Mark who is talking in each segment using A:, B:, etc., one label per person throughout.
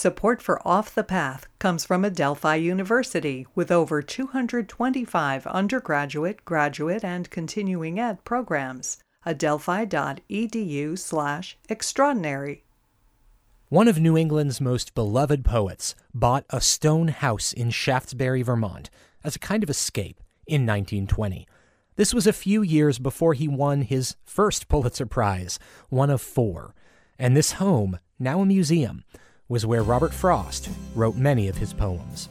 A: Support for Off the Path comes from Adelphi University with over 225 undergraduate, graduate, and continuing ed programs. adelphi.edu/extraordinary.
B: One of New England's most beloved poets bought a stone house in Shaftsbury, Vermont, as a kind of escape in 1920. This was a few years before he won his first Pulitzer Prize, one of four. And this home, now a museum, was where Robert Frost wrote many of his poems.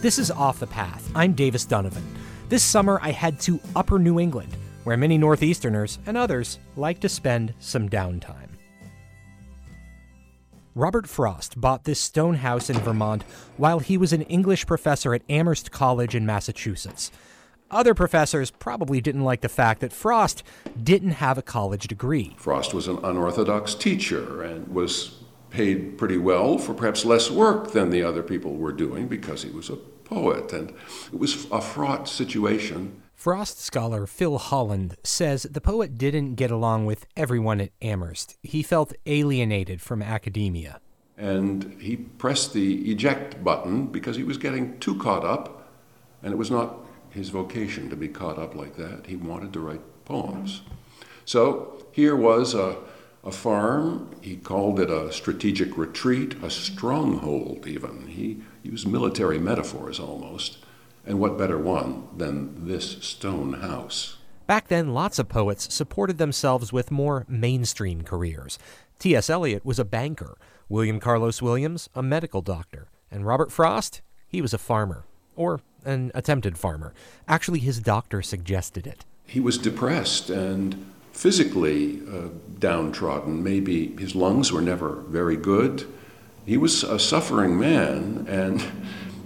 B: This is Off the Path. I'm Davis Donovan. This summer I head to Upper New England, where many Northeasterners and others like to spend some downtime. Robert Frost bought this stone house in Vermont while he was an English professor at Amherst College in Massachusetts. Other professors probably didn't like the fact that Frost didn't have a college degree.
C: Frost was an unorthodox teacher and was paid pretty well for perhaps less work than the other people were doing because he was a poet, and it was a fraught situation.
B: Frost scholar Phil Holland says the poet didn't get along with everyone at Amherst. He felt alienated from academia.
C: And he pressed the eject button because he was getting too caught up, and it was not his vocation to be caught up like that. He wanted to write poems. So here was a, a farm. He called it a strategic retreat, a stronghold, even. He used military metaphors almost. And what better one than this stone house?
B: Back then, lots of poets supported themselves with more mainstream careers. T.S. Eliot was a banker, William Carlos Williams, a medical doctor, and Robert Frost, he was a farmer. Or an attempted farmer. Actually, his doctor suggested it.
C: He was depressed and physically uh, downtrodden. Maybe his lungs were never very good. He was a suffering man, and,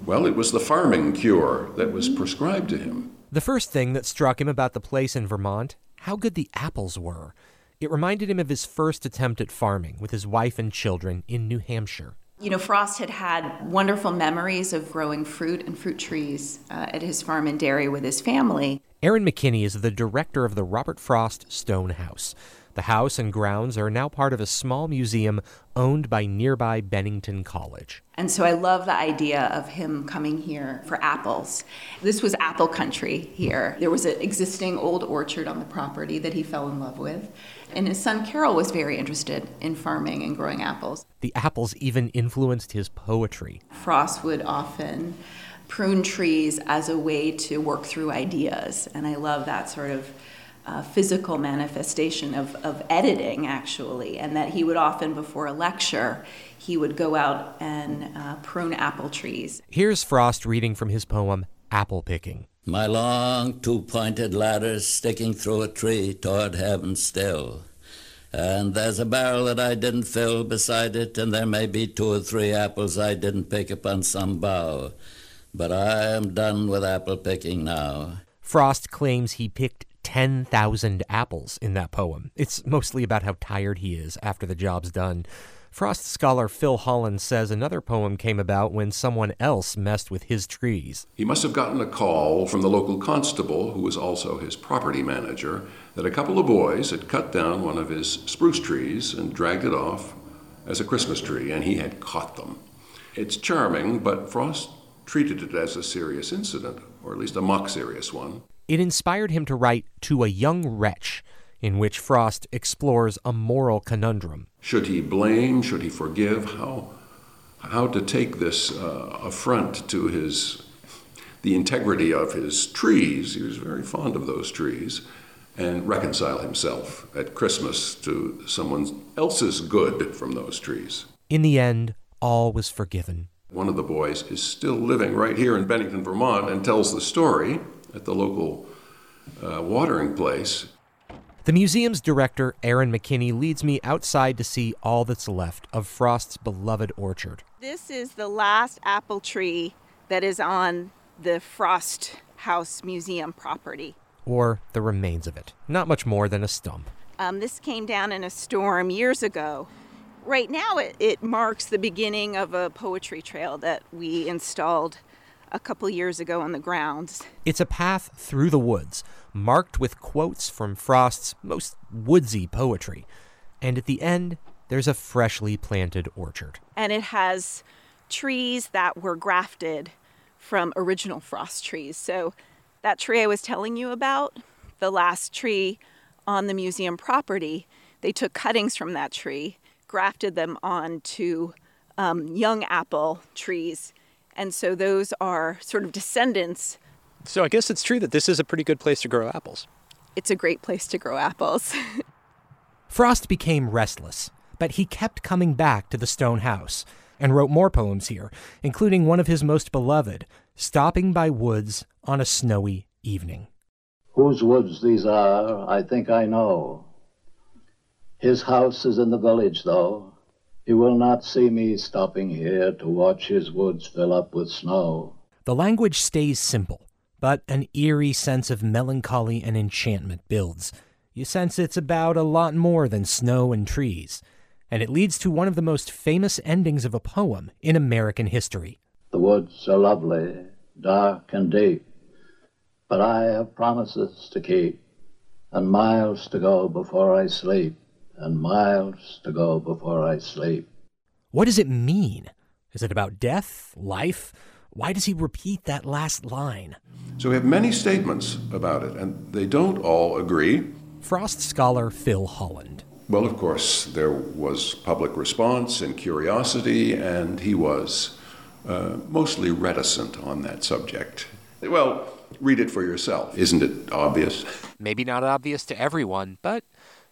C: well, it was the farming cure that was prescribed to him.
B: The first thing that struck him about the place in Vermont how good the apples were. It reminded him of his first attempt at farming with his wife and children in New Hampshire.
D: You know, Frost had had wonderful memories of growing fruit and fruit trees uh, at his farm in Derry with his family.
B: Erin McKinney is the director of the Robert Frost Stone House. The house and grounds are now part of a small museum owned by nearby Bennington College.
D: And so I love the idea of him coming here for apples. This was apple country here. There was an existing old orchard on the property that he fell in love with. And his son Carol was very interested in farming and growing apples.
B: The apples even influenced his poetry.
D: Frost would often prune trees as a way to work through ideas. And I love that sort of uh, physical manifestation of, of editing, actually, and that he would often, before a lecture, he would go out and uh, prune apple trees.
B: Here's Frost reading from his poem, Apple Picking.
E: My long two pointed ladder's sticking through a tree toward heaven still. And there's a barrel that I didn't fill beside it, and there may be two or three apples I didn't pick upon some bough. But I am done with apple picking now.
B: Frost claims he picked 10,000 apples in that poem. It's mostly about how tired he is after the job's done. Frost scholar Phil Holland says another poem came about when someone else messed with his trees.
C: He must have gotten a call from the local constable, who was also his property manager, that a couple of boys had cut down one of his spruce trees and dragged it off as a Christmas tree, and he had caught them. It's charming, but Frost treated it as a serious incident, or at least a mock serious one.
B: It inspired him to write To a Young Wretch, in which Frost explores a moral conundrum.
C: Should he blame? Should he forgive? How, how to take this uh, affront to his, the integrity of his trees? He was very fond of those trees. And reconcile himself at Christmas to someone else's good from those trees.
B: In the end, all was forgiven.
C: One of the boys is still living right here in Bennington, Vermont, and tells the story at the local uh, watering place.
B: The museum's director, Erin McKinney, leads me outside to see all that's left of Frost's beloved orchard.
F: This is the last apple tree that is on the Frost House Museum property.
B: Or the remains of it. Not much more than a stump.
F: Um, this came down in a storm years ago. Right now, it, it marks the beginning of a poetry trail that we installed a couple years ago on the grounds.
B: It's a path through the woods, marked with quotes from Frost's most woodsy poetry. and at the end, there's a freshly planted orchard.
F: And it has trees that were grafted from original frost trees. So, that tree I was telling you about, the last tree on the museum property, they took cuttings from that tree, grafted them onto um, young apple trees. And so those are sort of descendants.
G: So I guess it's true that this is a pretty good place to grow apples.
F: It's a great place to grow apples.
B: Frost became restless, but he kept coming back to the stone house and wrote more poems here, including one of his most beloved, Stopping by Woods on a Snowy Evening.
H: Whose woods these are, I think I know. His house is in the village, though. He will not see me stopping here to watch his woods fill up with snow.
B: The language stays simple, but an eerie sense of melancholy and enchantment builds. You sense it's about a lot more than snow and trees, and it leads to one of the most famous endings of a poem in American history.
H: The woods are lovely, dark and deep, but I have promises to keep, and miles to go before I sleep and miles to go before I sleep.
B: What does it mean? Is it about death, life? Why does he repeat that last line?
C: So we have many statements about it, and they don't all agree.
B: Frost scholar Phil Holland.
C: Well, of course, there was public response and curiosity, and he was uh, mostly reticent on that subject. Well, read it for yourself. Isn't it obvious?
B: Maybe not obvious to everyone, but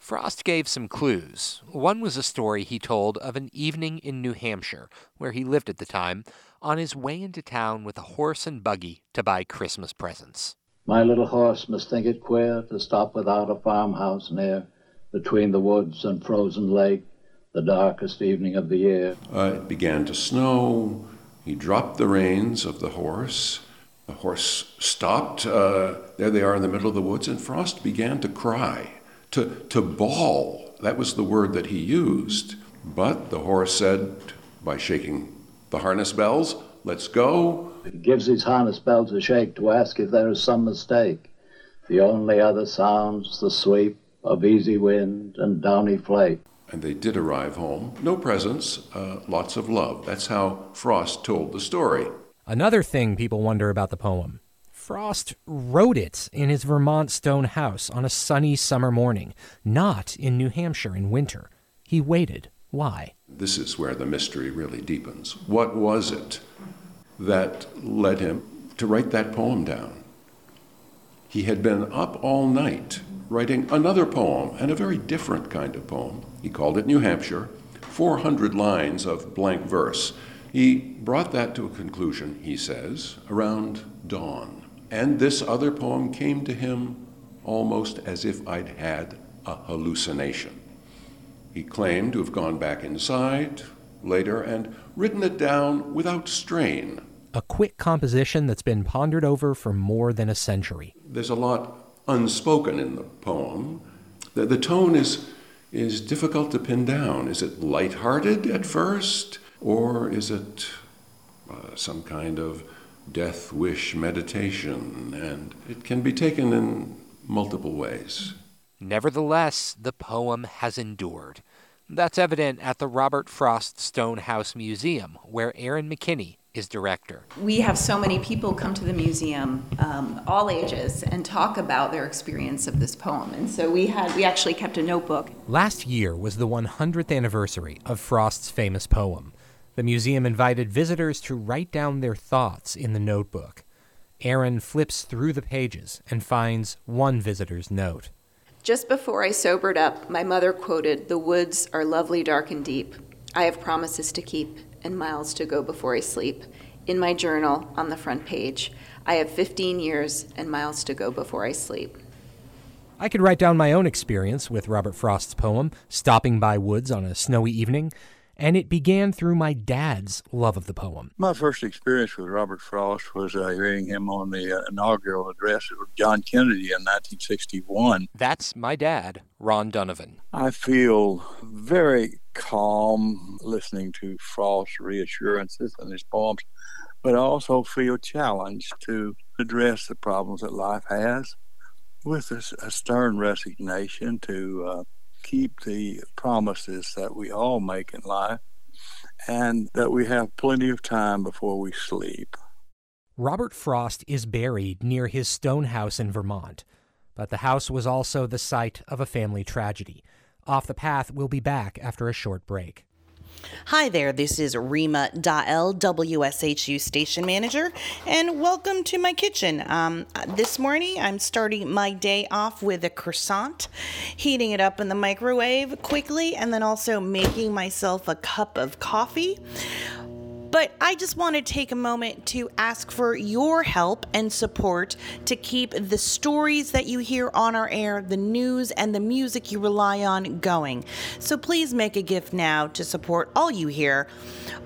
B: Frost gave some clues. One was a story he told of an evening in New Hampshire, where he lived at the time, on his way into town with a horse and buggy to buy Christmas presents.
H: My little horse must think it queer to stop without a farmhouse near, between the woods and frozen lake, the darkest evening of the year.
C: Uh, it began to snow. He dropped the reins of the horse. The horse stopped. Uh, there they are in the middle of the woods, and Frost began to cry to, to bawl. That was the word that he used. But the horse said, by shaking the harness bells, let's go.
H: He gives his harness bells a shake to ask if there is some mistake. The only other sounds the sweep of easy wind and downy flake.
C: And they did arrive home. No presents, uh, lots of love. That's how Frost told the story.
B: Another thing people wonder about the poem Frost wrote it in his Vermont stone house on a sunny summer morning, not in New Hampshire in winter. He waited. Why?
C: This is where the mystery really deepens. What was it that led him to write that poem down? He had been up all night writing another poem, and a very different kind of poem. He called it New Hampshire, 400 lines of blank verse. He brought that to a conclusion, he says, around dawn. And this other poem came to him almost as if I'd had a hallucination. He claimed to have gone back inside later and written it down without strain.
B: A quick composition that's been pondered over for more than a century.
C: There's a lot unspoken in the poem. The, the tone is, is difficult to pin down. Is it light-hearted at first, or is it uh, some kind of death wish meditation, and it can be taken in multiple ways.
B: Nevertheless, the poem has endured. That's evident at the Robert Frost Stonehouse Museum, where Erin McKinney is director.
D: We have so many people come to the museum, um, all ages, and talk about their experience of this poem. And so we had we actually kept a notebook.
B: Last year was the 100th anniversary of Frost's famous poem. The museum invited visitors to write down their thoughts in the notebook. Erin flips through the pages and finds one visitor's note.
D: Just before I sobered up, my mother quoted, The woods are lovely, dark, and deep. I have promises to keep and miles to go before I sleep. In my journal, on the front page, I have 15 years and miles to go before I sleep.
B: I could write down my own experience with Robert Frost's poem, Stopping by Woods on a Snowy Evening, and it began through my dad's love of the poem.
I: My first experience with Robert Frost was uh, hearing him on the uh, inaugural address of John Kennedy in 1961.
B: That's my dad, Ron Donovan.
I: I feel very calm listening to Frost's reassurances in his poems, but I also feel challenged to address the problems that life has with a, a stern resignation to uh, keep the promises that we all make in life and that we have plenty of time before we sleep.
B: Robert Frost is buried near his stone house in Vermont, but the house was also the site of a family tragedy. Off the Path we'll be back after a short break.
J: Hi there, this is Rima Dael, WSHU station manager, and welcome to my kitchen. Um, this morning I'm starting my day off with a croissant, heating it up in the microwave quickly, and then also making myself a cup of coffee. But I just want to take a moment to ask for your help and support to keep the stories that you hear on our air, the news, and the music you rely on going. So please make a gift now to support all you hear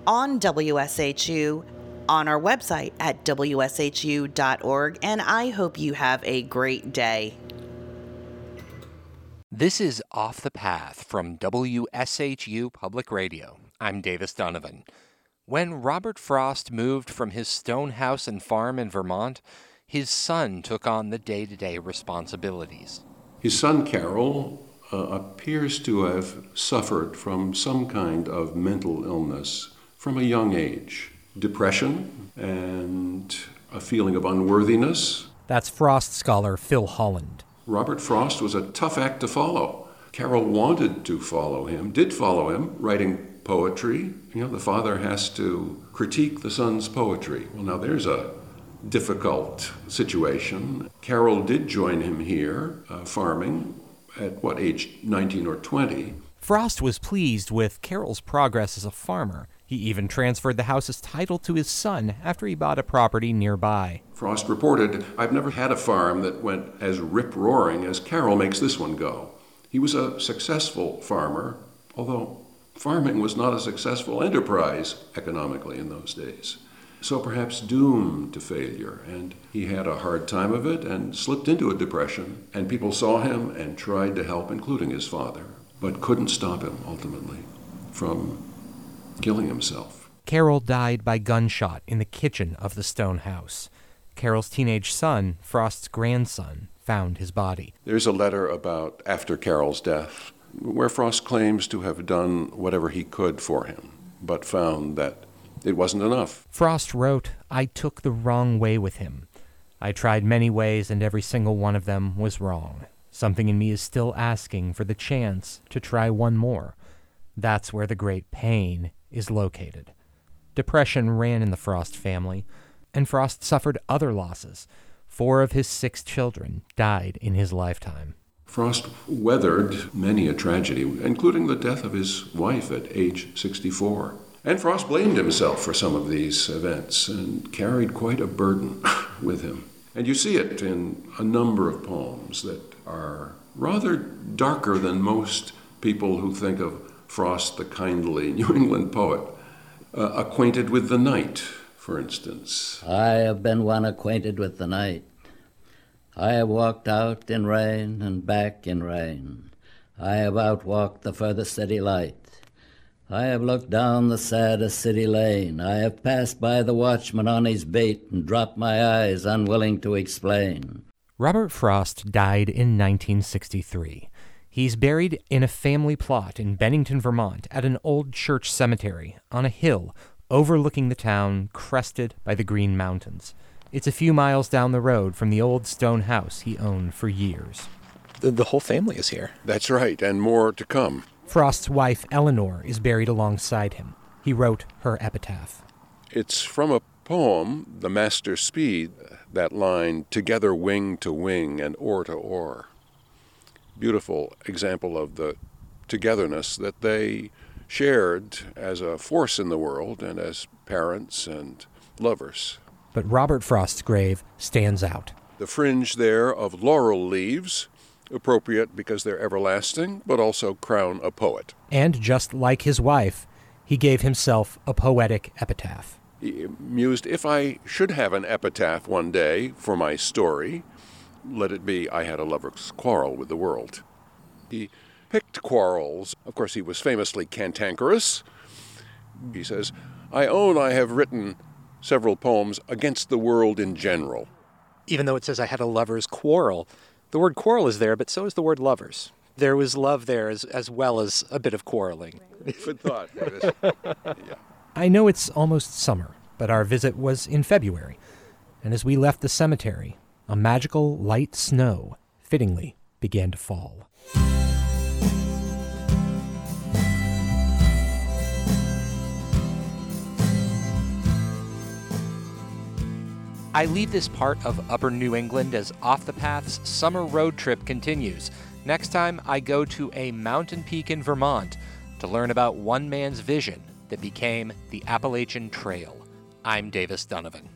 J: on WSHU on our website at WSHU.org. And I hope you have a great day.
B: This is Off the Path from WSHU Public Radio. I'm Davis Donovan. When Robert Frost moved from his stone house and farm in Vermont, his son took on the day to day responsibilities.
C: His son, Carol, uh, appears to have suffered from some kind of mental illness from a young age depression and a feeling of unworthiness.
B: That's Frost scholar Phil Holland.
C: Robert Frost was a tough act to follow. Carol wanted to follow him, did follow him, writing poetry. You know, the father has to critique the son's poetry. Well, now there's a difficult situation. Carol did join him here, uh, farming, at what age, 19 or 20.
B: Frost was pleased with Carol's progress as a farmer. He even transferred the house's title to his son after he bought a property nearby.
C: Frost reported, I've never had a farm that went as rip roaring as Carol makes this one go. He was a successful farmer, although farming was not a successful enterprise economically in those days. So perhaps doomed to failure. And he had a hard time of it and slipped into a depression. And people saw him and tried to help, including his father, but couldn't stop him ultimately from killing himself.
B: Carol died by gunshot in the kitchen of the stone house. Carol's teenage son, Frost's grandson, found his body.
C: There's a letter about after Carol's death where Frost claims to have done whatever he could for him, but found that it wasn't enough.
B: Frost wrote, I took the wrong way with him. I tried many ways, and every single one of them was wrong. Something in me is still asking for the chance to try one more. That's where the great pain is located. Depression ran in the Frost family, and Frost suffered other losses. Four of his six children died in his lifetime.
C: Frost weathered many a tragedy, including the death of his wife at age 64. And Frost blamed himself for some of these events and carried quite a burden with him. And you see it in a number of poems that are rather darker than most people who think of Frost, the kindly New England poet. Uh, acquainted with the night, for instance.
E: I have been one acquainted with the night. I have walked out in rain and back in rain. I have outwalked the furthest city light. I have looked down the saddest city lane. I have passed by the watchman on his beat and dropped my eyes, unwilling to explain.
B: Robert Frost died in 1963. He's buried in a family plot in Bennington, Vermont, at an old church cemetery on a hill overlooking the town crested by the Green Mountains. It's a few miles down the road from the old stone house he owned for years.
G: The, the whole family is here.
C: That's right, and more to come.
B: Frost's wife, Elinor, is buried alongside him. He wrote her epitaph.
C: It's from a poem, The Master Speed, that line, together wing to wing and oar to oar. Beautiful example of the togetherness that they shared as a force in the world and as parents and lovers
B: but Robert Frost's grave stands out.
C: The fringe there of laurel leaves, appropriate because they're everlasting, but also crown a poet.
B: And just like his wife, he gave himself a poetic epitaph.
C: He mused, if I should have an epitaph one day for my story, let it be, I had a lover's quarrel with the world. He picked quarrels. Of course, he was famously cantankerous. He says, I own I have written several poems against the world in general.
G: Even though it says I had a lover's quarrel, the word quarrel is there, but so is the word lovers.
B: there was love there as, as well as a bit of quarreling.
C: Good thought. yeah.
B: I know it's almost summer, but our visit was in February, and as we left the cemetery, a magical light snow fittingly began to fall. I leave this part of Upper New England as Off the Path's summer road trip continues. Next time, I go to a mountain peak in Vermont to learn about one man's vision that became the Appalachian Trail. I'm Davis Donovan.